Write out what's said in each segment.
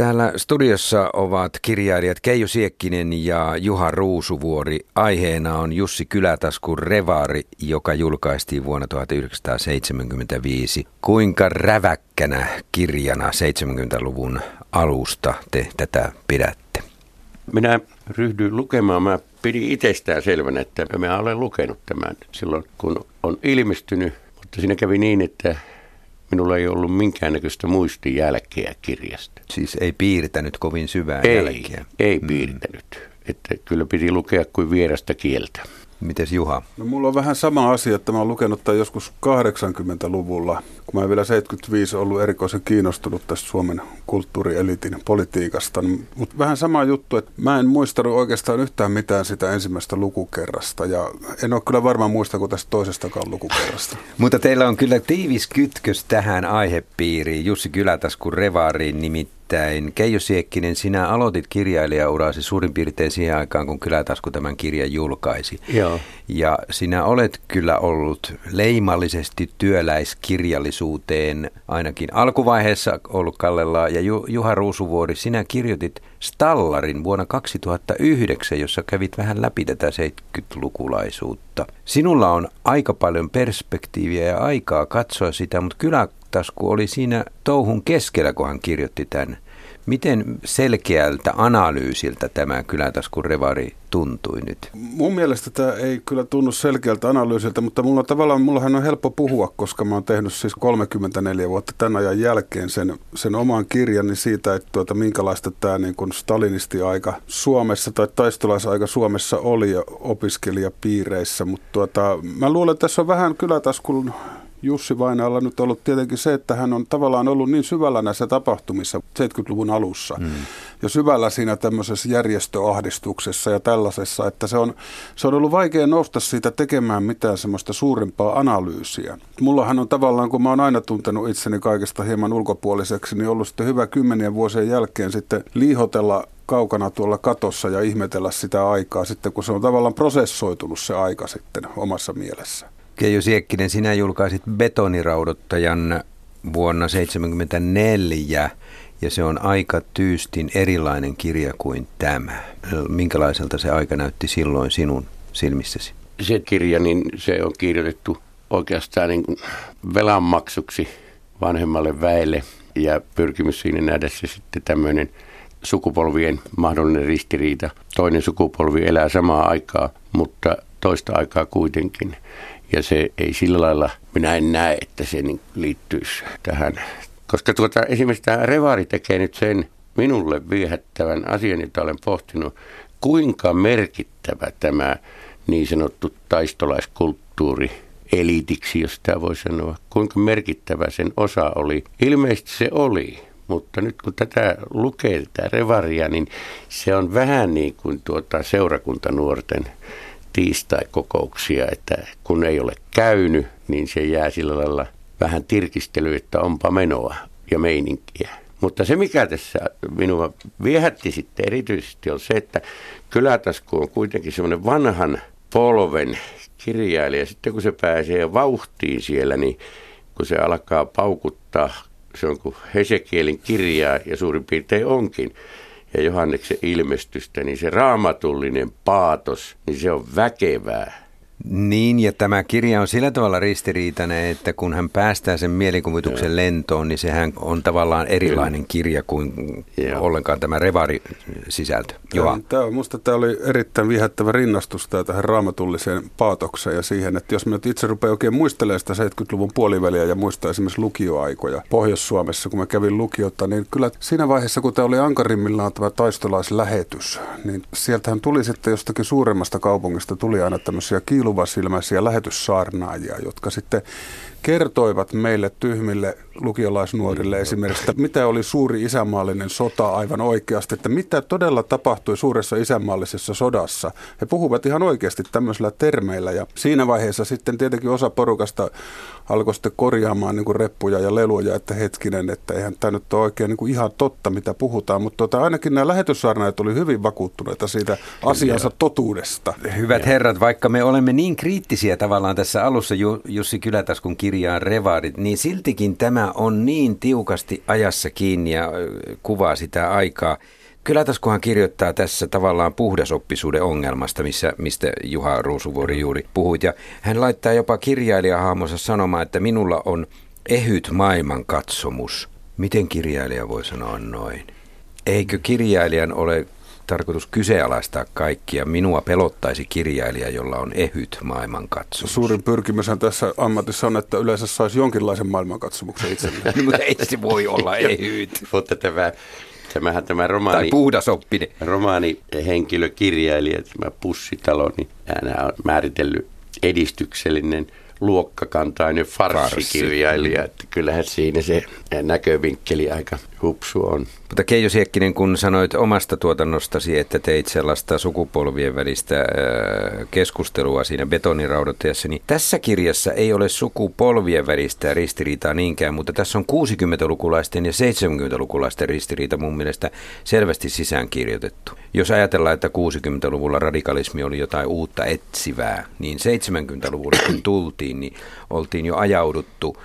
Täällä studiossa ovat kirjailijat Keijo Siekkinen ja Juha Ruusuvuori. Aiheena on Jussi Kylätaskun Revaari, joka julkaistiin vuonna 1975. Kuinka räväkkänä kirjana 70-luvun alusta te tätä pidätte? Minä ryhdyin lukemaan. Mä pidin itsestään selvänä, että mä olen lukenut tämän silloin, kun on ilmestynyt. Mutta siinä kävi niin, että Minulla ei ollut minkäännäköistä muistijälkeä kirjasta. Siis ei piirtänyt kovin syvää ei, jälkeä? Ei mm. piirtänyt. Että kyllä piti lukea kuin vierasta kieltä. Mites Juha? No, mulla on vähän sama asia, että mä oon lukenut tämän joskus 80-luvulla, kun mä en vielä 75 ollut erikoisen kiinnostunut tästä Suomen kulttuurielitin politiikasta. Mutta vähän sama juttu, että mä en muistanut oikeastaan yhtään mitään sitä ensimmäistä lukukerrasta ja en ole kyllä varmaan muista kuin tästä toisestakaan lukukerrasta. Mutta teillä on kyllä tiivis kytkös tähän aihepiiriin, Jussi Kylätaskun Revaariin nimittäin Nimittäin Keijo Siekkinen, sinä aloitit kirjailijaurasi suurin piirtein siihen aikaan, kun Kylätasku tämän kirjan julkaisi. Joo. Ja sinä olet kyllä ollut leimallisesti työläiskirjallisuuteen ainakin alkuvaiheessa ollut kallella. Ja Juha Ruusuvuori, sinä kirjoitit Stallarin vuonna 2009, jossa kävit vähän läpi tätä 70-lukulaisuutta. Sinulla on aika paljon perspektiiviä ja aikaa katsoa sitä, mutta kyllä tasku oli siinä touhun keskellä, kun hän kirjoitti tämän. Miten selkeältä analyysiltä tämä Kylätaskun revari tuntui nyt? Mun mielestä tämä ei kyllä tunnu selkeältä analyysiltä, mutta mulla tavallaan mullahan on helppo puhua, koska mä oon tehnyt siis 34 vuotta tämän ajan jälkeen sen, sen oman kirjani siitä, että tuota, minkälaista tämä niin kuin stalinisti-aika Suomessa tai taistolaisaika Suomessa oli opiskelijapiireissä, mutta tuota, mä luulen, että tässä on vähän Kylätaskun Jussi Vainajalla nyt ollut tietenkin se, että hän on tavallaan ollut niin syvällä näissä tapahtumissa 70-luvun alussa mm. ja syvällä siinä tämmöisessä järjestöahdistuksessa ja tällaisessa, että se on, se on ollut vaikea nousta siitä tekemään mitään semmoista suurempaa analyysiä. Mullahan on tavallaan, kun mä oon aina tuntenut itseni kaikesta hieman ulkopuoliseksi, niin ollut sitten hyvä kymmenien vuosien jälkeen sitten liihotella kaukana tuolla katossa ja ihmetellä sitä aikaa sitten, kun se on tavallaan prosessoitunut se aika sitten omassa mielessä. Keijo Siekkinen, sinä julkaisit betoniraudottajan vuonna 1974 ja se on aika tyystin erilainen kirja kuin tämä. Minkälaiselta se aika näytti silloin sinun silmissäsi? Se kirja, niin se on kirjoitettu oikeastaan niin kuin velanmaksuksi vanhemmalle väelle ja pyrkimys siinä nähdä se sitten tämmöinen sukupolvien mahdollinen ristiriita. Toinen sukupolvi elää samaa aikaa, mutta toista aikaa kuitenkin. Ja se ei sillä lailla, minä en näe, että se niin liittyisi tähän. Koska tuota, esimerkiksi tämä Revaari tekee nyt sen minulle viehättävän asian, jota olen pohtinut, kuinka merkittävä tämä niin sanottu taistolaiskulttuuri eliitiksi, jos sitä voi sanoa, kuinka merkittävä sen osa oli. Ilmeisesti se oli, mutta nyt kun tätä lukee, tätä revaria, niin se on vähän niin kuin tuota seurakuntanuorten tiistai-kokouksia, että kun ei ole käynyt, niin se jää sillä lailla vähän tirkistely, että onpa menoa ja meininkiä. Mutta se, mikä tässä minua viehätti sitten erityisesti on se, että Kylätasku on kuitenkin semmoinen vanhan polven kirjailija. Sitten kun se pääsee vauhtiin siellä, niin kun se alkaa paukuttaa, se on kuin Hesekielin kirjaa ja suurin piirtein onkin, ja Johanneksen ilmestystä, niin se raamatullinen paatos, niin se on väkevää. Niin, ja tämä kirja on sillä tavalla ristiriitainen, että kun hän päästää sen mielikuvituksen Joo. lentoon, niin sehän on tavallaan erilainen kirja kuin Joo. ollenkaan tämä revari-sisältö. Joha. Tämä, minusta tämä oli erittäin viehättävä rinnastus tämä tähän raamatulliseen paatokseen ja siihen, että jos me nyt itse rupeaa oikein muistelemaan sitä 70-luvun puoliväliä ja muistaa esimerkiksi lukioaikoja Pohjois-Suomessa, kun mä kävin lukiota, niin kyllä siinä vaiheessa, kun tämä oli ankarimmillaan tämä taistolaislähetys, niin sieltähän tuli sitten jostakin suuremmasta kaupungista, tuli aina tämmöisiä kiilu kiiluvasilmäisiä lähetyssaarnaajia, jotka sitten kertoivat meille tyhmille lukiolaisnuorille mm. esimerkiksi, että mitä oli suuri isänmaallinen sota aivan oikeasti, että mitä todella tapahtui suuressa isänmaallisessa sodassa. He puhuvat ihan oikeasti tämmöisillä termeillä ja siinä vaiheessa sitten tietenkin osa porukasta alkoi sitten korjaamaan niin kuin reppuja ja leluja, että hetkinen, että eihän tämä nyt ole oikein niin kuin ihan totta, mitä puhutaan, mutta tuota, ainakin nämä lähetyssaarnaajat oli hyvin vakuuttuneita siitä asiansa totuudesta. Hyvät herrat, vaikka me olemme niin kriittisiä tavallaan tässä alussa Jussi Kylätaskun kirjaan Revarit, niin siltikin tämä on niin tiukasti ajassa kiinni ja kuvaa sitä aikaa. Kylätaskuhan kirjoittaa tässä tavallaan puhdasoppisuuden ongelmasta, missä, mistä Juha Ruusuvuori juuri puhuit. Ja hän laittaa jopa kirjailijahahmonsa sanomaan, että minulla on ehyt maailmankatsomus. Miten kirjailija voi sanoa noin? Eikö kirjailijan ole tarkoitus kyseenalaistaa kaikkia. Minua pelottaisi kirjailija, jolla on ehyt maailmankatsomus. Suurin pyrkimyshän tässä ammatissa on, että yleensä saisi jonkinlaisen maailmankatsomuksen itselleen. no, ei se voi olla ehyt. Mutta tämä, tämähän tämä romaani, tai puhdasoppinen. romaani henkilökirjailija, tämä Pussitalo, niin hän on määritellyt edistyksellinen – luokkakantainen farssikirjailija, että kyllähän siinä se näkövinkkeli aika hupsu on. Mutta Keijo Siekkinen, kun sanoit omasta tuotannostasi, että teit sellaista sukupolvien välistä keskustelua siinä betoniraudotajassa, niin tässä kirjassa ei ole sukupolvien välistä ristiriitaa niinkään, mutta tässä on 60-lukulaisten ja 70-lukulaisten ristiriita mun mielestä selvästi sisäänkirjoitettu. Jos ajatellaan, että 60-luvulla radikalismi oli jotain uutta etsivää, niin 70-luvulla kun tultiin, niin oltiin jo ajauduttu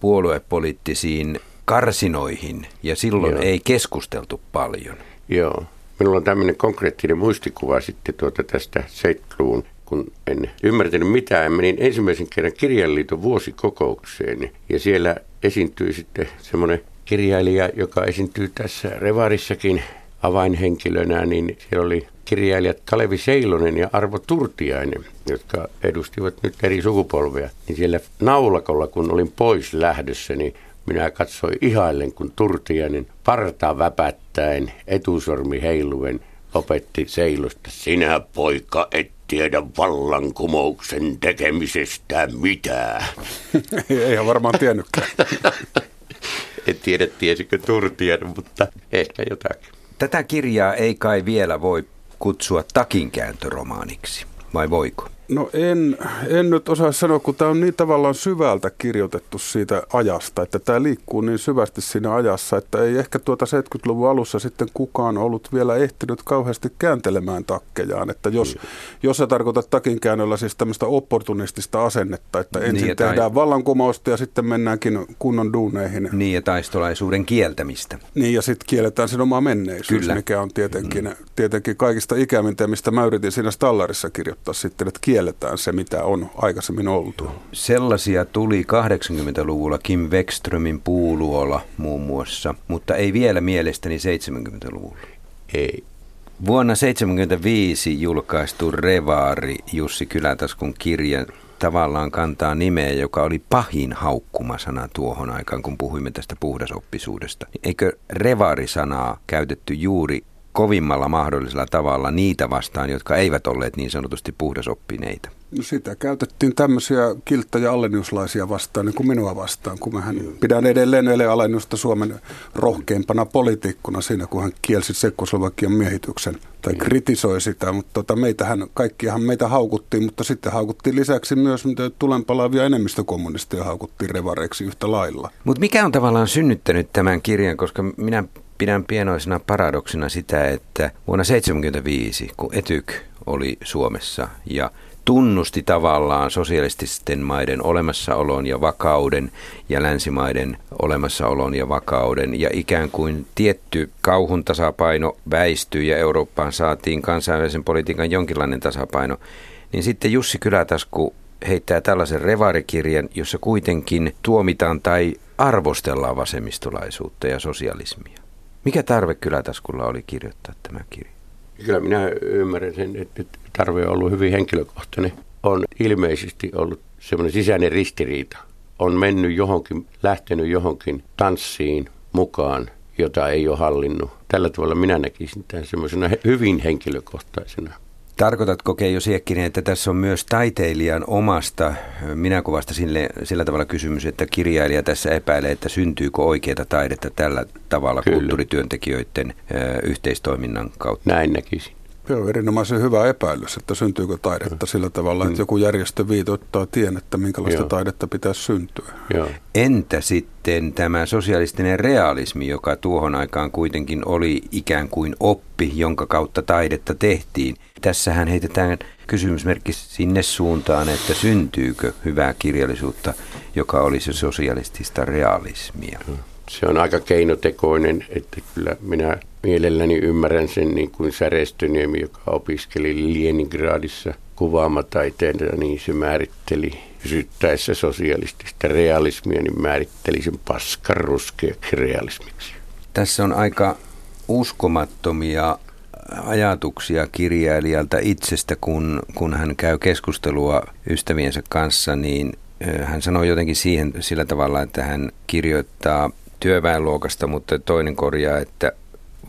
puoluepoliittisiin karsinoihin ja silloin Joo. ei keskusteltu paljon. Joo. Minulla on tämmöinen konkreettinen muistikuva sitten tuota tästä 70-luvun kun en ymmärtänyt mitään, menin ensimmäisen kerran kirjanliiton vuosikokoukseen ja siellä esiintyi sitten semmoinen kirjailija, joka esiintyy tässä Revarissakin avainhenkilönä, niin siellä oli kirjailijat Kalevi Seilonen ja Arvo Turtiainen, jotka edustivat nyt eri sukupolvea. Niin siellä naulakolla, kun olin pois lähdössä, niin minä katsoin ihaillen, kun Turtiainen parta väpättäen, etusormi heiluen, opetti Seilosta. Sinä poika et tiedä vallankumouksen tekemisestä mitään. Eihän varmaan tiennytkään. en tiedä, tiesikö Turtiainen, mutta ehkä jotakin. Tätä kirjaa ei kai vielä voi kutsua takinkääntöromaaniksi, vai voiko? No en, en nyt osaa sanoa, kun tämä on niin tavallaan syvältä kirjoitettu siitä ajasta, että tämä liikkuu niin syvästi siinä ajassa, että ei ehkä tuota 70-luvun alussa sitten kukaan ollut vielä ehtinyt kauheasti kääntelemään takkejaan. Että jos, mm. jos sä tarkoitat takin käännöllä siis tämmöistä opportunistista asennetta, että ensin niin, tehdään tai... vallankumousta ja sitten mennäänkin kunnon duuneihin. Niin ja taistolaisuuden kieltämistä. Niin ja sitten kielletään sen oma menneisyys, Kyllä. mikä on tietenkin, mm. tietenkin kaikista ikävintä, mistä mä yritin siinä Stallarissa kirjoittaa sitten, että kielletään se, mitä on aikaisemmin oltu. Sellaisia tuli 80-luvulla Kim Wexströmin puuluola muun muassa, mutta ei vielä mielestäni 70-luvulla. Ei. Vuonna 1975 julkaistu Revaari Jussi Kylätaskun kirja tavallaan kantaa nimeä, joka oli pahin haukkumasana tuohon aikaan, kun puhuimme tästä puhdasoppisuudesta. Eikö revaari-sanaa käytetty juuri kovimmalla mahdollisella tavalla niitä vastaan, jotka eivät olleet niin sanotusti puhdasoppineita? No sitä käytettiin tämmöisiä ja alennuslaisia vastaan, niin kuin minua vastaan, kun mähän pidän edelleen Ele Alennusta Suomen rohkeimpana poliitikkona siinä, kun hän kielsi Tsekkoslovakian miehityksen tai kritisoi sitä, mutta tota, meitähän, kaikkiahan meitä haukuttiin, mutta sitten haukuttiin lisäksi myös tulenpalaavia enemmistökommunisteja haukuttiin revareiksi yhtä lailla. Mutta mikä on tavallaan synnyttänyt tämän kirjan, koska minä pidän pienoisena paradoksina sitä, että vuonna 1975, kun Etyk oli Suomessa ja tunnusti tavallaan sosialististen maiden olemassaolon ja vakauden ja länsimaiden olemassaolon ja vakauden ja ikään kuin tietty kauhun tasapaino väistyi ja Eurooppaan saatiin kansainvälisen politiikan jonkinlainen tasapaino, niin sitten Jussi Kylätasku heittää tällaisen revarikirjan, jossa kuitenkin tuomitaan tai arvostellaan vasemmistolaisuutta ja sosialismia. Mikä tarve Kylätaskulla oli kirjoittaa tämä kirja? Kyllä minä ymmärrän sen, että tarve on ollut hyvin henkilökohtainen. On ilmeisesti ollut semmoinen sisäinen ristiriita. On mennyt johonkin, lähtenyt johonkin tanssiin mukaan, jota ei ole hallinnut. Tällä tavalla minä näkisin tämän semmoisena hyvin henkilökohtaisena Tarkoitatko Keijo Siekkinen, että tässä on myös taiteilijan omasta minäkuvasta sille, sillä tavalla kysymys, että kirjailija tässä epäilee, että syntyykö oikeaa taidetta tällä tavalla Kyllä. kulttuurityöntekijöiden ö, yhteistoiminnan kautta? Näin näkisin. Joo, erinomaisen hyvä epäilys, että syntyykö taidetta sillä tavalla, että mm. joku järjestö viitoittaa tien, että minkälaista Joo. taidetta pitäisi syntyä. Joo. Entä sitten tämä sosialistinen realismi, joka tuohon aikaan kuitenkin oli ikään kuin oppi, jonka kautta taidetta tehtiin? Tässähän heitetään kysymysmerkki sinne suuntaan, että syntyykö hyvää kirjallisuutta, joka olisi sosialistista realismia. Se on aika keinotekoinen, että kyllä minä mielelläni ymmärrän sen niin kuin Särestöniemi, joka opiskeli Leningradissa kuvaamataiteita, niin se määritteli kysyttäessä sosialistista realismia, niin määritteli sen paskaruskeaksi realismiksi. Tässä on aika uskomattomia ajatuksia kirjailijalta itsestä, kun, kun hän käy keskustelua ystäviensä kanssa, niin hän sanoo jotenkin siihen sillä tavalla, että hän kirjoittaa työväenluokasta, mutta toinen korjaa, että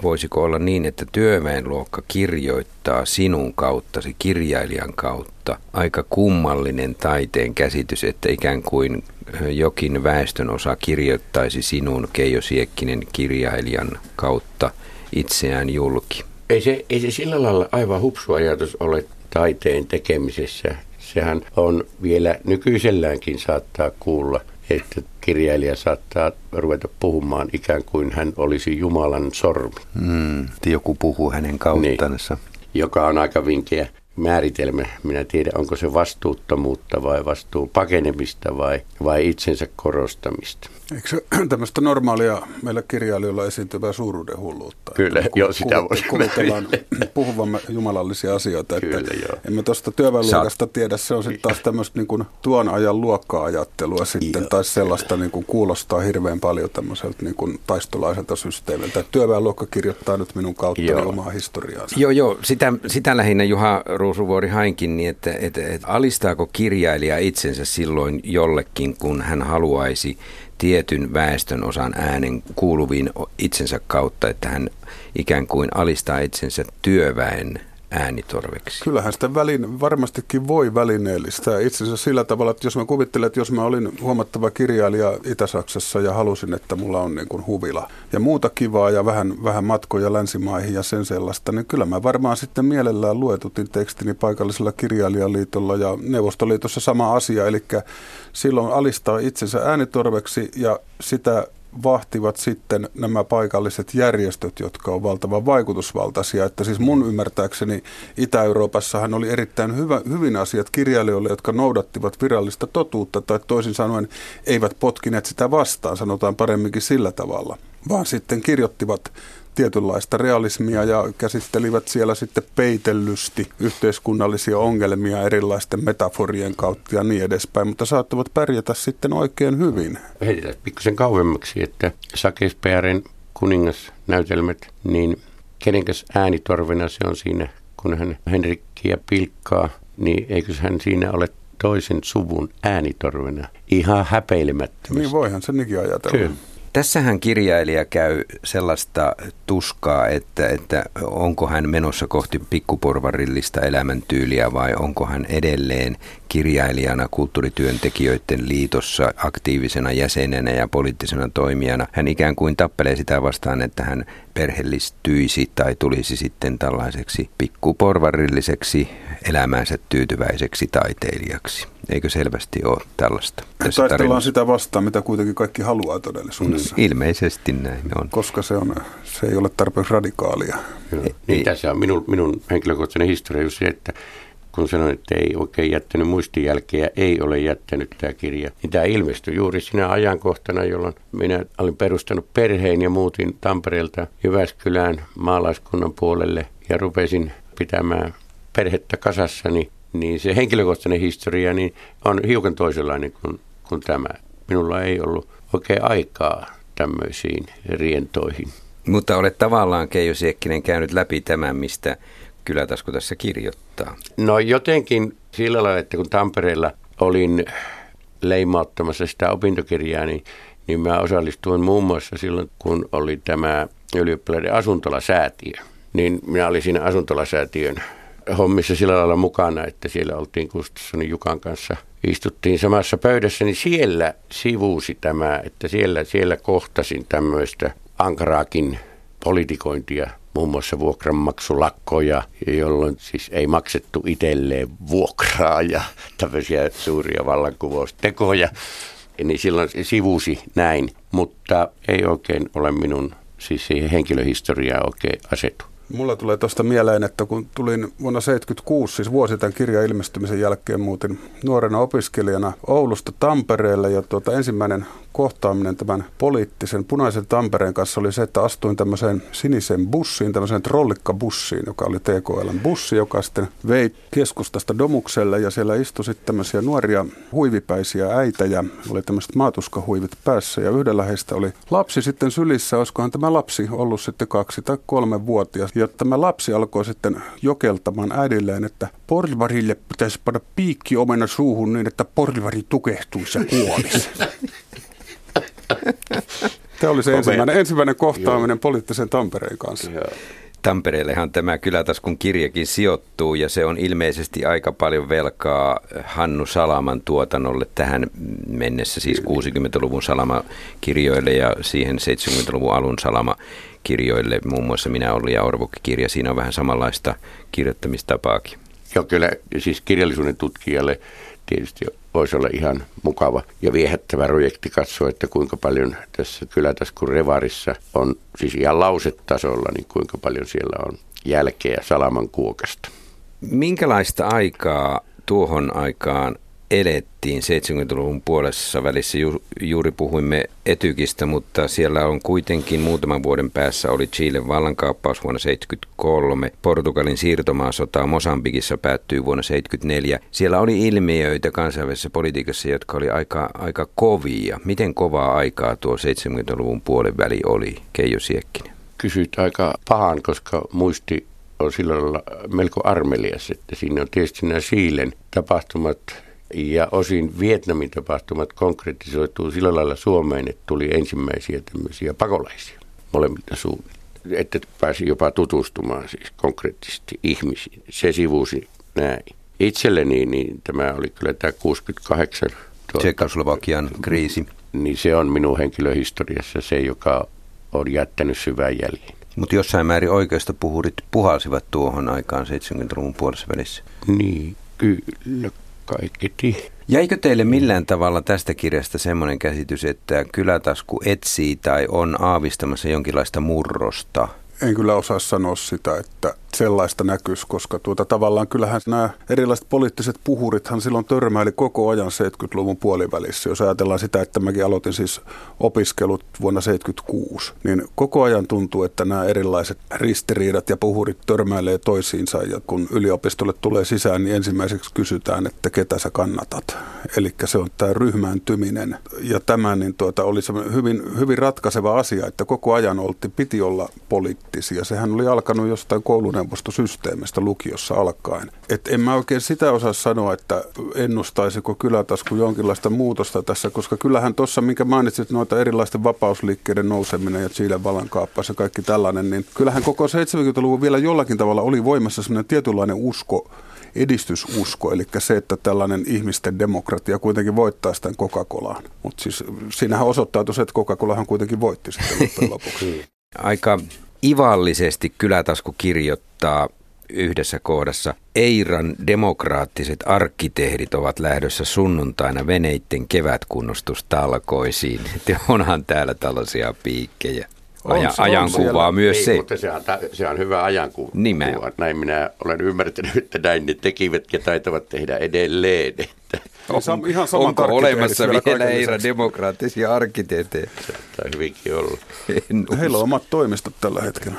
voisiko olla niin, että työväenluokka kirjoittaa sinun kauttasi, kirjailijan kautta. Aika kummallinen taiteen käsitys, että ikään kuin jokin väestön osa kirjoittaisi sinun Keijo Siekkinen kirjailijan kautta itseään julki. Ei se, ei se sillä lailla aivan hupsu ajatus ole taiteen tekemisessä. Sehän on vielä nykyiselläänkin saattaa kuulla, että kirjailija saattaa ruveta puhumaan ikään kuin hän olisi Jumalan sormi. Mm, joku puhuu hänen kauttansa. Niin, joka on aika vinkeä määritelmä. Minä tiedän, onko se vastuuttomuutta vai vastuun pakenemista vai, vai itsensä korostamista. Eikö se tämmöistä normaalia meillä kirjailijoilla esiintyvää suuruuden hulluutta? Kyllä, ku, joo, sitä voisi Kuvitellaan puhuvamme jumalallisia asioita. Että Kyllä, joo. Emme tuosta työväenluokasta tiedä, se on sitten taas tämmöistä niin kuin tuon ajan luokka-ajattelua sitten, joo. tai sellaista niin kuin kuulostaa hirveän paljon tämmöiseltä niin kuin taistolaiselta systeemiltä. Työväenluokka kirjoittaa nyt minun kautta omaa historiaansa. Joo, joo, sitä, sitä lähinnä Juha Ruusuvuori hainkin, niin että, että, että alistaako kirjailija itsensä silloin jollekin, kun hän haluaisi tietyn väestön osan äänen kuuluviin itsensä kautta, että hän ikään kuin alistaa itsensä työväen äänitorveksi. Kyllähän sitä välin, varmastikin voi välineellistää itsensä sillä tavalla, että jos mä kuvittelen, että jos mä olin huomattava kirjailija Itä-Saksassa ja halusin, että mulla on niin kuin huvila ja muuta kivaa ja vähän, vähän matkoja länsimaihin ja sen sellaista, niin kyllä mä varmaan sitten mielellään luetutin tekstini paikallisella kirjailijaliitolla ja Neuvostoliitossa sama asia, eli silloin alistaa itsensä äänitorveksi ja sitä vahtivat sitten nämä paikalliset järjestöt, jotka on valtavan vaikutusvaltaisia. Että siis mun ymmärtääkseni Itä-Euroopassahan oli erittäin hyvä, hyvin asiat kirjailijoille, jotka noudattivat virallista totuutta tai toisin sanoen eivät potkineet sitä vastaan, sanotaan paremminkin sillä tavalla, vaan sitten kirjoittivat tietynlaista realismia ja käsittelivät siellä sitten peitellysti yhteiskunnallisia ongelmia erilaisten metaforien kautta ja niin edespäin, mutta saattavat pärjätä sitten oikein hyvin. Heitetään pikkusen kauemmaksi, että Sakespearen kuningasnäytelmät, niin kenenkäs äänitorvena se on siinä, kun hän Henrikkiä pilkkaa, niin eikö hän siinä ole toisen suvun äänitorvena ihan häpeilemättömästi. Niin voihan se niinkin ajatella. Kyllä. Tässähän kirjailija käy sellaista tuskaa, että, että onko hän menossa kohti pikkuporvarillista elämäntyyliä vai onko hän edelleen kirjailijana kulttuurityöntekijöiden liitossa aktiivisena jäsenenä ja poliittisena toimijana. Hän ikään kuin tappelee sitä vastaan, että hän perhellistyisi tai tulisi sitten tällaiseksi pikkuporvarilliseksi elämäänsä tyytyväiseksi taiteilijaksi. Eikö selvästi ole tällaista? Taistellaan tarinassa? sitä vastaan, mitä kuitenkin kaikki haluaa todellisuudessa. Mm, ilmeisesti näin on. Koska se, on, se ei ole tarpeeksi radikaalia. Ei, niin, tässä on minun, minun henkilökohtainen historia just se, että kun sanoin, että ei oikein jättänyt muistijälkeä, ei ole jättänyt tämä kirja, niin tämä ilmestyi juuri sinä ajankohtana, jolloin minä olin perustanut perheen ja muutin Tampereelta Jyväskylään maalaiskunnan puolelle ja rupesin pitämään perhettä kasassa, niin, se henkilökohtainen historia niin on hiukan toisenlainen kuin, kuin tämä. Minulla ei ollut oikein aikaa tämmöisiin rientoihin. Mutta olet tavallaan Keijo Siekkinen käynyt läpi tämän, mistä Kylätasku tässä kirjoittaa? No jotenkin sillä lailla, että kun Tampereella olin leimauttamassa sitä opintokirjaa, niin, niin mä osallistuin muun muassa silloin, kun oli tämä ylioppilaiden asuntolasäätiö. Niin minä olin siinä asuntolasäätiön hommissa sillä lailla mukana, että siellä oltiin Gustafssonin Jukan kanssa istuttiin samassa pöydässä, niin siellä sivuusi tämä, että siellä, siellä kohtasin tämmöistä ankaraakin politikointia, muun muassa vuokranmaksulakkoja, jolloin siis ei maksettu itselleen vuokraa ja tämmöisiä suuria vallankumoustekoja. Niin silloin se sivusi näin, mutta ei oikein ole minun siis siihen henkilöhistoriaan oikein asetu. Mulla tulee tuosta mieleen, että kun tulin vuonna 1976, siis vuosi tämän kirjan ilmestymisen jälkeen, muutin nuorena opiskelijana Oulusta Tampereelle ja tuota, ensimmäinen kohtaaminen tämän poliittisen punaisen Tampereen kanssa oli se, että astuin tämmöiseen sinisen bussiin, tämmöiseen trollikkabussiin, joka oli TKLn bussi, joka sitten vei keskustasta Domukselle ja siellä istui sitten tämmöisiä nuoria huivipäisiä äitäjä, oli tämmöiset maatuskahuivit päässä ja yhdellä heistä oli lapsi sitten sylissä, olisikohan tämä lapsi ollut sitten kaksi tai kolme vuotia. Ja tämä lapsi alkoi sitten jokeltamaan äidilleen, että porvarille pitäisi panna piikki omena suuhun niin, että porvari tukehtuisi ja kuolisi. Tämä oli se ensimmäinen, ensimmäinen kohtaaminen Joo. poliittisen Tampereen kanssa. Joo. Tampereellehan tämä Kylätaskun kirjakin sijoittuu ja se on ilmeisesti aika paljon velkaa Hannu Salaman tuotannolle tähän mennessä, siis 60-luvun Salama-kirjoille ja siihen 70-luvun alun Salama-kirjoille, muun muassa Minä olin ja Orvokki-kirja, siinä on vähän samanlaista kirjoittamistapaakin. Joo, kyllä siis kirjallisuuden tutkijalle tietysti voisi olla ihan mukava ja viehättävä projekti katsoa, että kuinka paljon tässä kylätaskun revarissa on, siis ihan lausetasolla, niin kuinka paljon siellä on jälkeä Salaman kuokasta. Minkälaista aikaa tuohon aikaan elettiin 70-luvun puolessa välissä. Ju, juuri puhuimme Etykistä, mutta siellä on kuitenkin muutaman vuoden päässä oli Chilen vallankaappaus vuonna 73. Portugalin siirtomaasota Mosambikissa päättyi vuonna 74. Siellä oli ilmiöitä kansainvälisessä politiikassa, jotka oli aika, aika kovia. Miten kovaa aikaa tuo 70-luvun puolen väli oli, Keijo Siekkinen? Kysyt aika pahan, koska muisti on silloin melko armelias, että siinä on tietysti nämä Siilen tapahtumat osin Vietnamin tapahtumat konkretisoituu sillä lailla Suomeen, että tuli ensimmäisiä tämmöisiä pakolaisia molemmilta suunnilta. Että pääsi jopa tutustumaan siis konkreettisesti ihmisiin. Se sivusi näin. Itselleni niin tämä oli kyllä tämä 68 Tsekoslovakian kriisi. Niin se on minun henkilöhistoriassa se, joka on jättänyt syvän jäljen. Mutta jossain määrin oikeasta puhurit puhalsivat tuohon aikaan 70-luvun puolessa välissä. Niin, kyllä kaiketi. Jäikö teille millään tavalla tästä kirjasta semmoinen käsitys, että kylätasku etsii tai on aavistamassa jonkinlaista murrosta? En kyllä osaa sanoa sitä, että sellaista näkyisi, koska tuota, tavallaan kyllähän nämä erilaiset poliittiset puhurithan silloin törmäili koko ajan 70-luvun puolivälissä. Jos ajatellaan sitä, että mäkin aloitin siis opiskelut vuonna 76, niin koko ajan tuntuu, että nämä erilaiset ristiriidat ja puhurit törmäilee toisiinsa ja kun yliopistolle tulee sisään, niin ensimmäiseksi kysytään, että ketä sä kannatat. Eli se on tämä ryhmääntyminen ja tämä niin tuota, oli hyvin, hyvin ratkaiseva asia, että koko ajan olti, piti olla poliittisia. Sehän oli alkanut jostain koulun neuvostosysteemistä lukiossa alkaen. Et en mä oikein sitä osaa sanoa, että ennustaisiko kylätasku jonkinlaista muutosta tässä, koska kyllähän tuossa, minkä mainitsit, noita erilaisten vapausliikkeiden nouseminen ja Chilen vallankaappaus ja kaikki tällainen, niin kyllähän koko 70-luvun vielä jollakin tavalla oli voimassa sellainen tietynlainen usko, edistysusko, eli se, että tällainen ihmisten demokratia kuitenkin voittaa sitä Coca-Colaan. Mutta siis siinähän osoittautui se, että Coca-Colahan kuitenkin voitti sitten lopuksi. Aika ivallisesti Kylätasku kirjoittaa yhdessä kohdassa. Eiran demokraattiset arkkitehdit ovat lähdössä sunnuntaina veneitten kevätkunnostustalkoisiin. Onhan täällä tällaisia piikkejä. Aja, on, ajankuvaa on myös Ei, se. Mutta se on, se on hyvä ajankuva. Nimenomaan. Näin minä olen ymmärtänyt, että näin ne tekivät ja taitavat tehdä edelleen. On, ihan Onko olemassa vielä Eira demokraattisia arkkitehtejä? Saattaa hyvinkin olla. Heillä on omat toimistot tällä hetkellä.